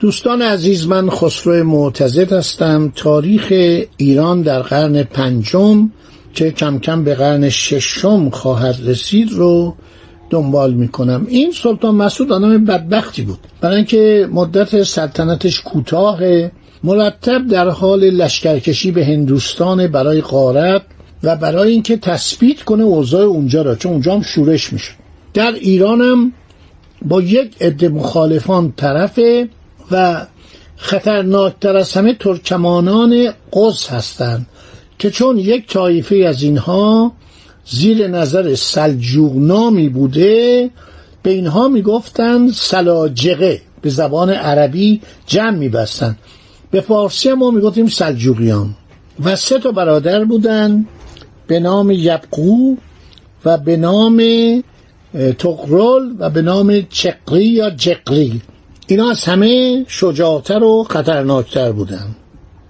دوستان عزیز من خسرو معتزد هستم. تاریخ ایران در قرن پنجم که کم کم به قرن ششم خواهد رسید رو دنبال می‌کنم. این سلطان مسعود آدم بدبختی بود. برای اینکه مدت سلطنتش کوتاه مرتب در حال لشکرکشی به هندوستان برای غارت و برای اینکه تثبیت کنه اوضاع اونجا را چون اونجا هم شورش میشه در ایرانم با یک عده مخالفان طرفه و خطرناکتر از همه ترکمانان قز هستند که چون یک طایفه از اینها زیر نظر سلجوق نامی بوده به اینها می‌گفتند سلاجقه به زبان عربی جمع میبستند به فارسی ما می‌گفتیم سلجوقیان. و سه تا برادر بودند به نام یبقو و به نام تقرل و به نام چقری یا جقری. اینا از همه شجاعتر و خطرناکتر بودن.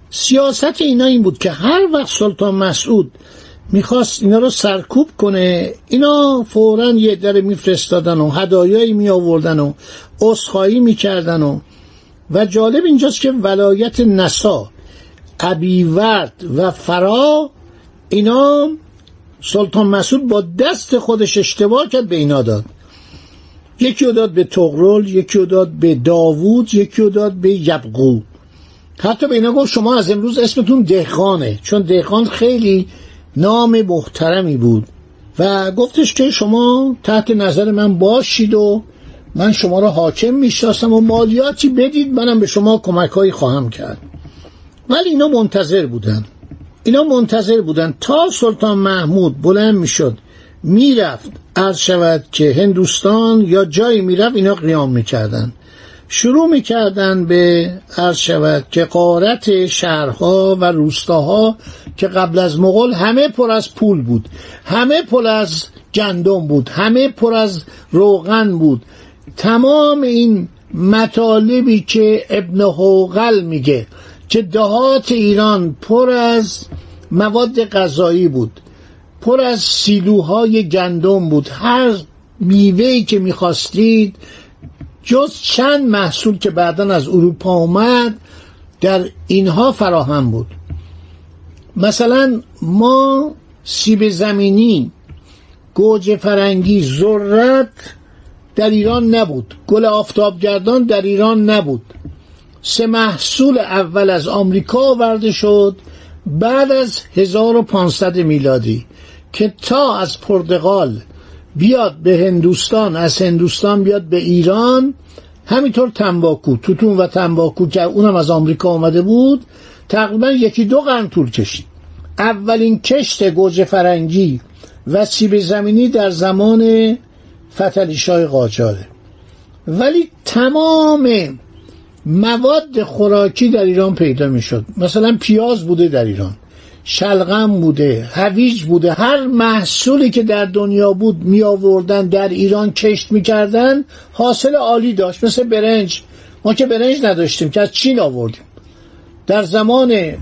سیاست اینا این بود که هر وقت سلطان مسعود می‌خواست اینا رو سرکوب کنه اینا فورا یه در میفرستادن و هدایایی می آوردن و اصخایی می‌کردن و و جالب اینجاست که ولایت نسا قبیورد و فرا اینا سلطان مسعود با دست خودش اشتباه کرد به اینا داد. یکی رو داد به تغرل یکی رو داد به داوود یکی رو داد به یبقو حتی به اینا گفت شما از امروز اسمتون دهقانه چون دهقان خیلی نام محترمی بود. و گفتش که شما تحت نظر من باشید و من شما را حاکم می‌شناسم و مالیاتی بدید منم به شما کمک خواهم کرد. ولی اینا منتظر بودن. اینا منتظر بودن تا سلطان محمود بلند می‌شد می‌رفت. عرض شود که هندوستان یا جایی می‌رفت اینا قیام می‌کردن. شروع می‌کردن به عرض شود که قارت شهرها و روستاها که قبل از مغول همه پر از پول بود همه پر از گندم بود همه پر از روغن بود. تمام این مطالبی که ابن حوقل میگه که دهات ایران پر از مواد غذایی بود. پر از سیلوهای گندم بود. هر میوهی که می‌خواستید جز چند محصول که بعدا از اروپا اومد در اینها فراهم بود. مثلا ما سیب زمینی گوجه فرنگی ذرت در ایران نبود. گل آفتابگردان در ایران نبود. سه محصول اول از آمریکا آورده شد بعد از 1500 میلادی. که تا از پرتغال بیاد به هندوستان از هندوستان بیاد به ایران همینطور تنباکو توتون و تنباکو که اونم از آمریکا آمده بود تقریبا یکی دو قرن طول کشید. اولین کشت گوجه فرنگی و سیب زمینی در زمان فتلیشای قاجاره. ولی تمام مواد خوراکی در ایران پیدا می‌شد. مثلا پیاز بوده در ایران. شلغم بوده هویج بوده. هر محصولی که در دنیا بود می آوردن در ایران کشت می‌کردن حاصل عالی داشت. مثل برنج. ما که برنج نداشتیم که از چین آوردیم. در زمان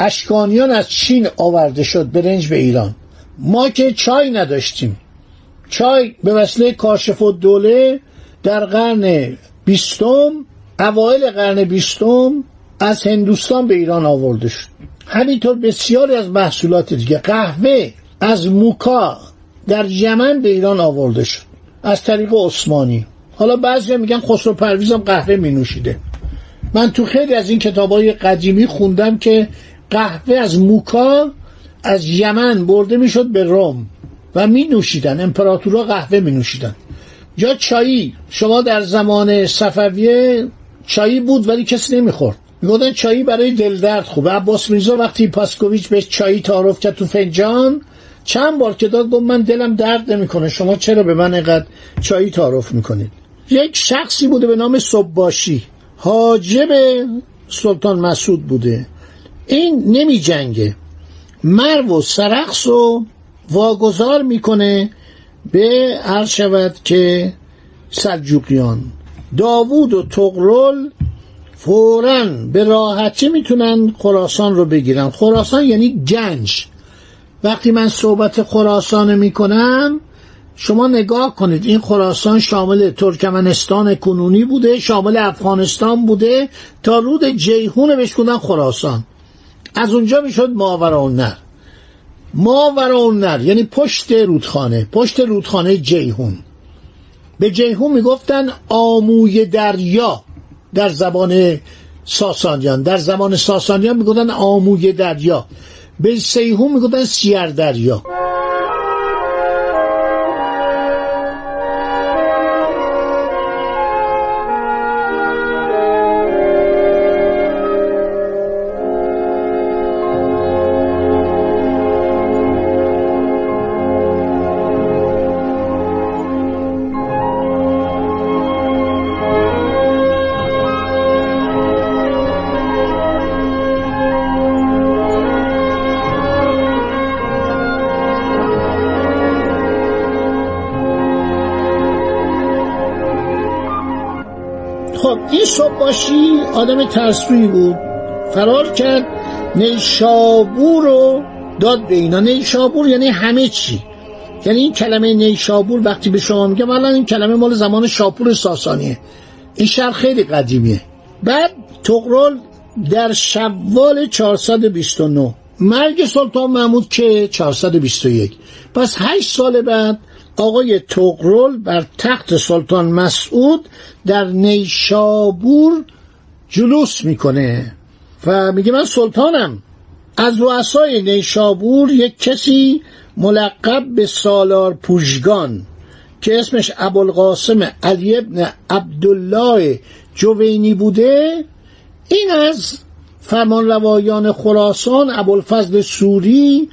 اشکانیان از چین آورده شد برنج به ایران. ما که چای نداشتیم. چای به وسیله کاشف و دوله در قرن بیستم اوایل قرن بیستم از هندوستان به ایران آورده شد. همینطور بسیاری از محصولات دیگه قهوه از موکا در یمن به ایران آورده شد از طریق عثمانی. حالا بعضی میگن خسرو پرویز هم قهوه می نوشیده. من تو خیلی از این کتاب های قدیمی خوندم که قهوه از موکا از یمن برده می‌شد به روم و می نوشیدن امپراتورا قهوه می نوشیدن. یا چایی شما در زمان صفویه چایی بود ولی کسی نمی‌خورد. می‌گفتن چایی برای دل درد خوبه عباس میرزا وقتی پاسکوویچ بهش چایی تعارف کرد تو فنجان چند بار که داد گفت من دلم درد نمی‌کنه. شما چرا به من اینقدر چایی تعارف می‌کنید؟ یک شخصی بوده به نام صبباشی حاجب سلطان مسعود بوده. این نمی جنگه مرو و سرخس و واگذار می‌کنه به عرض که سلجوقیان. داوود و تغرل فورا به راحتی می‌تونن خراسان رو بگیرن. خراسان یعنی گنج. وقتی من صحبت خراسان می‌کنم شما نگاه کنید. این خراسان شامل ترکمنستان کنونی بوده شامل افغانستان بوده. تا رود جیهون بهش خراسان. از اونجا می‌شد ماورالنر ماورالنر یعنی پشت رودخانه پشت رودخانه جیهون به جیهون می‌گفتن آموی دریا. در زبان ساسانیان. در زمان ساسانیان می‌گفتن آموی دریا. به سیهون می‌گفتن سیر دریا این صبح باشی آدم ترسوی بود. فرار کرد نیشابور رو داد به اینا. نیشابور یعنی همه چی. یعنی این کلمه نیشابور وقتی به شما میگم الان این کلمه مال زمان شاپور ساسانیه. این شهر خیلی قدیمیه. بعد تقرل در شوال 429 مرگ سلطان محمود که 421 پس 8 سال بعد آقای تغرل بر تخت سلطان مسعود در نیشابور جلوس می‌کنه و میگه من سلطانم. از رؤسای نیشابور یک کسی ملقب به سالار پوشگان که اسمش ابوالقاسم علی ابن عبدالله جوینی بوده این از فرمانروایان خراسان ابوالفضل سوری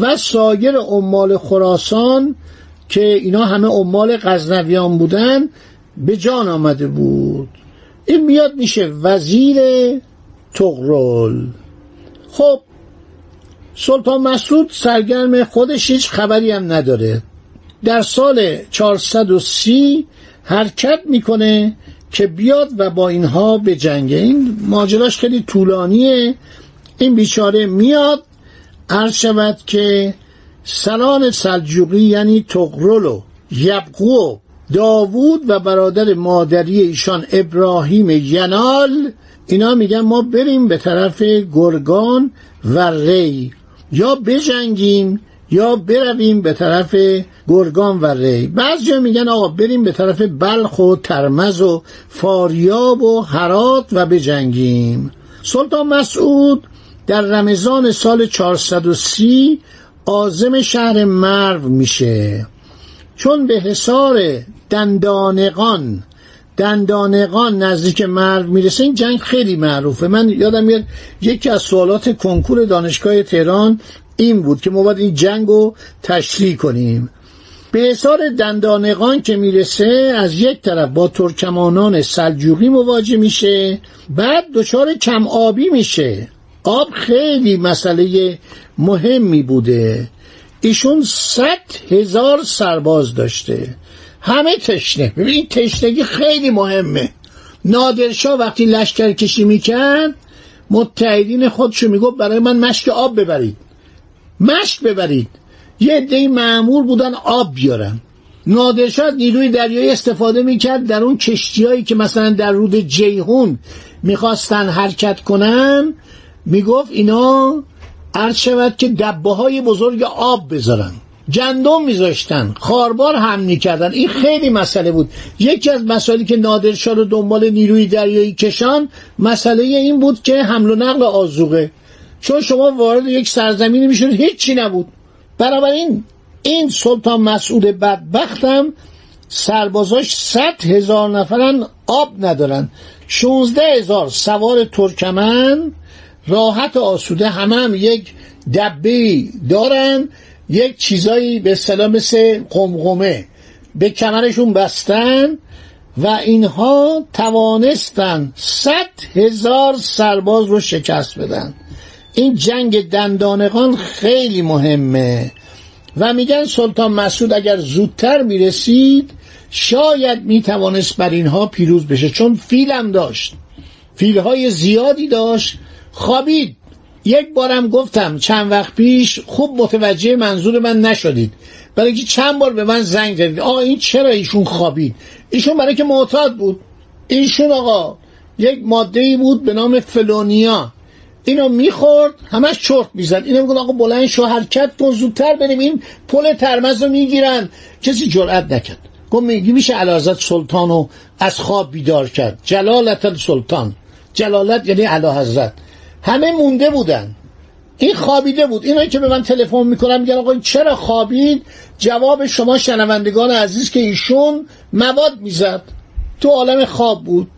و سایر عمال خراسان که اینا همه عمال غزنویان بودن به جان آمده بود. این میاد میشه وزیر تغرل. خب سلطان مسعود سرگرم خودش هیچ خبری هم نداره. در سال 430 حرکت می‌کنه که بیاد و با اینها به جنگه این ماجراش خیلی طولانیه. این بیچاره میاد. عرض شود که سران سلجوقی یعنی تغرل و یبقو داوود و برادر مادری ایشان ابراهیم ینال اینا میگن ما بریم به طرف گرگان و ری. یا بجنگیم. یا برویم به طرف گرگان و ری. بعض میگن آقا بریم به طرف بلخ و ترمز و فاریاب و هرات و بجنگیم. سلطان مسعود در رمضان سال 430 آزم شهر مرو میشه. چون به حصار دندانقان دندانقان نزدیک مرو می‌رسه این جنگ خیلی معروفه. من یادم میاد یکی از سوالات کنکور دانشگاه تهران این بود که ما باید این جنگ رو تشریح کنیم. به حصار دندانقان که می‌رسه از یک طرف با ترکمانان سلجوقی مواجه میشه بعد دچار کم آبی میشه. آب خیلی مسئله مهمی بوده. ایشون صد هزار سرباز داشته. همه تشنه. ببین این تشنگی خیلی مهمه. نادرشاه وقتی لشکر کشی می‌کرد متحدین خودشو می‌گفت برای من مشک آب ببرید. مشک ببرید. یه عده معمول بودن آب بیارن. نادرشاه نیروی دریایی استفاده می‌کرد در اون کشتیهایی که مثلا در رود جیهون می‌خواستن حرکت کنن. می‌گفت اینا عرض شود که دبه های بزرگ آب بذارن. گندم میذاشتن. خاربار هم می‌کردن. این خیلی مسئله بود. یکی از مسائلی که نادرشاه رو دنبال نیروی دریایی کشان مسئله این بود که حمل و نقل آزوقه چون شما وارد یک سرزمینی می‌شد هیچی نبود. بنابراین این سلطان مسعود بدبختم سربازاش صد هزار نفرن آب ندارن. 16 هزار سوار ترکمن راحت آسوده همه هم یک دبه دارن یک چیزایی به سلام مثل قمقمه. به کمرشون بستن و اینها توانستن صد هزار سرباز رو شکست بدن. این جنگ دندانقان خیلی مهمه و میگن سلطان مسعود اگر زودتر می‌رسید شاید می‌توانست بر اینها پیروز بشه چون فیلم داشت فیلهای زیادی داشت. خوابید. یک بارم گفتم چند وقت پیش خوب متوجه منظور من نشدید. برای اینکه چند بار به من زنگ زدید. آقا این چرا ایشون خوابید؟ ایشون برای که معتاد بود. ایشون آقا یک ماده ای بود به نام فلونیا. اینو می‌خورد همش چرت می‌زد. اینو میگن آقا بلند شو حرکت کن زودتر بریم. این پل ترمز رو می‌گیرن. کسی جرأت نکرد. گفت میگی میشه علازت سلطان رو از خواب بیدار کرد. جلالت سلطان جلالت یعنی علا حضرت. همه مونده بودن. این خوابیده بود. اینایی که به من تلفن می‌کنن میگن آقا چرا خوابید؟ جواب شما شنوندگان عزیز که ایشون مواد می‌زد. تو عالم خواب بود.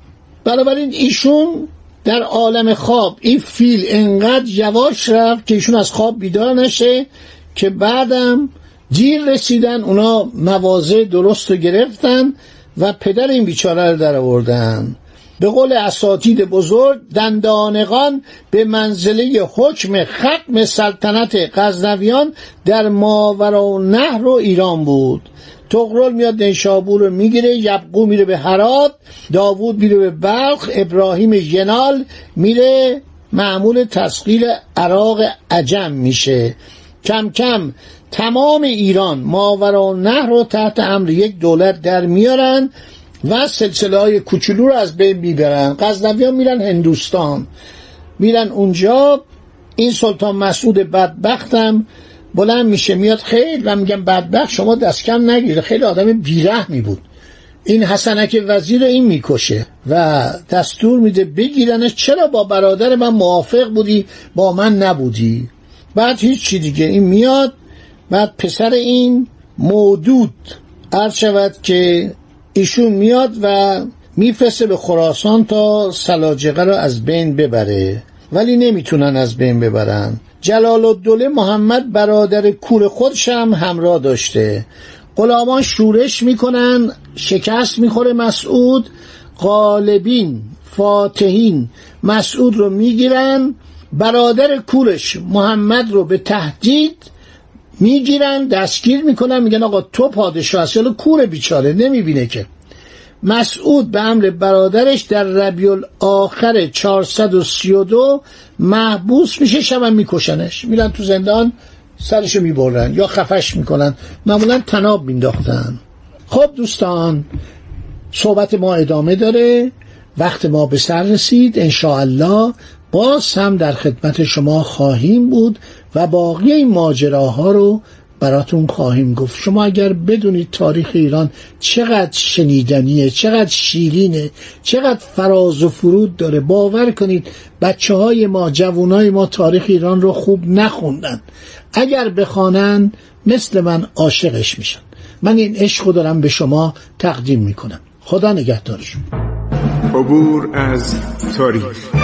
بنابراین ایشون در عالم خواب این فیل انقدر یواش رفت که ایشون از خواب بیدار نشه که بعدم جیر رسیدن اونا موازه درست رو گرفتن و پدر این بیچاره رو در آوردن. به قول اساتید بزرگ دندانقان به منزله حکم ختم سلطنت غزنویان در ماورا نهر و ایران بود. تغرل میاد نیشابور رو می‌گیره یبقو میره به هرات داوود میره به بلخ ابراهیم ینال میره معمول تسخیر عراق عجم میشه. کم کم تمام ایران ماورا نهر رو تحت امر یک دولت در میارن و سلسله های کوچولو رو از بین می‌برن. غزنویان میرن هندوستان. میرن اونجا. این سلطان مسعود بدبختم بلند میشه میاد خیلی و میگم بدبخت شما دست کم نگیره خیلی آدم بیرحمی بود. این حسنک وزیر این می‌کشه و دستور میده بگیرنش. چرا با برادر من موافق بودی؟ با من نبودی. بعد هیچ چی دیگه. این میاد. بعد پسر این مودود عرض شود که ایشون میاد و میفرسته به خراسان تا سلاجقه رو از بین ببره. ولی نمی‌تونن از بین ببرن. جلال الدوله محمد برادر کور خودش هم همراه داشته. غلامان شورش می‌کنن شکست می‌خوره مسعود غالبین فاتحین مسعود رو می‌گیرن برادر کورش محمد رو به تهدید می‌گیرن دستگیر می‌کنن میگن آقا تو پادشاه هستی کور بیچاره نمی‌بینه که. مسعود به امر برادرش در ربیع آخر 432 محبوس میشه شبم میکشنش. میرن تو زندان سرشو می‌برن یا خفش می‌کنن. معمولا تناب مینداختن. خب دوستان صحبت ما ادامه داره. وقت ما به سر رسید. الله باز هم در خدمت شما خواهیم بود و باقی این ماجراها رو براتون خواهیم گفت. شما اگر بدونید تاریخ ایران چقدر شنیدنیه چقدر شیرینه چقدر فراز و فرود داره باور کنید بچه های ما جوانای ما تاریخ ایران رو خوب نخوندن. اگر بخوانن مثل من عاشقش میشن. من این عشق دارم به شما تقدیم می‌کنم. خدا نگهدارشون. عبور از تاریخ.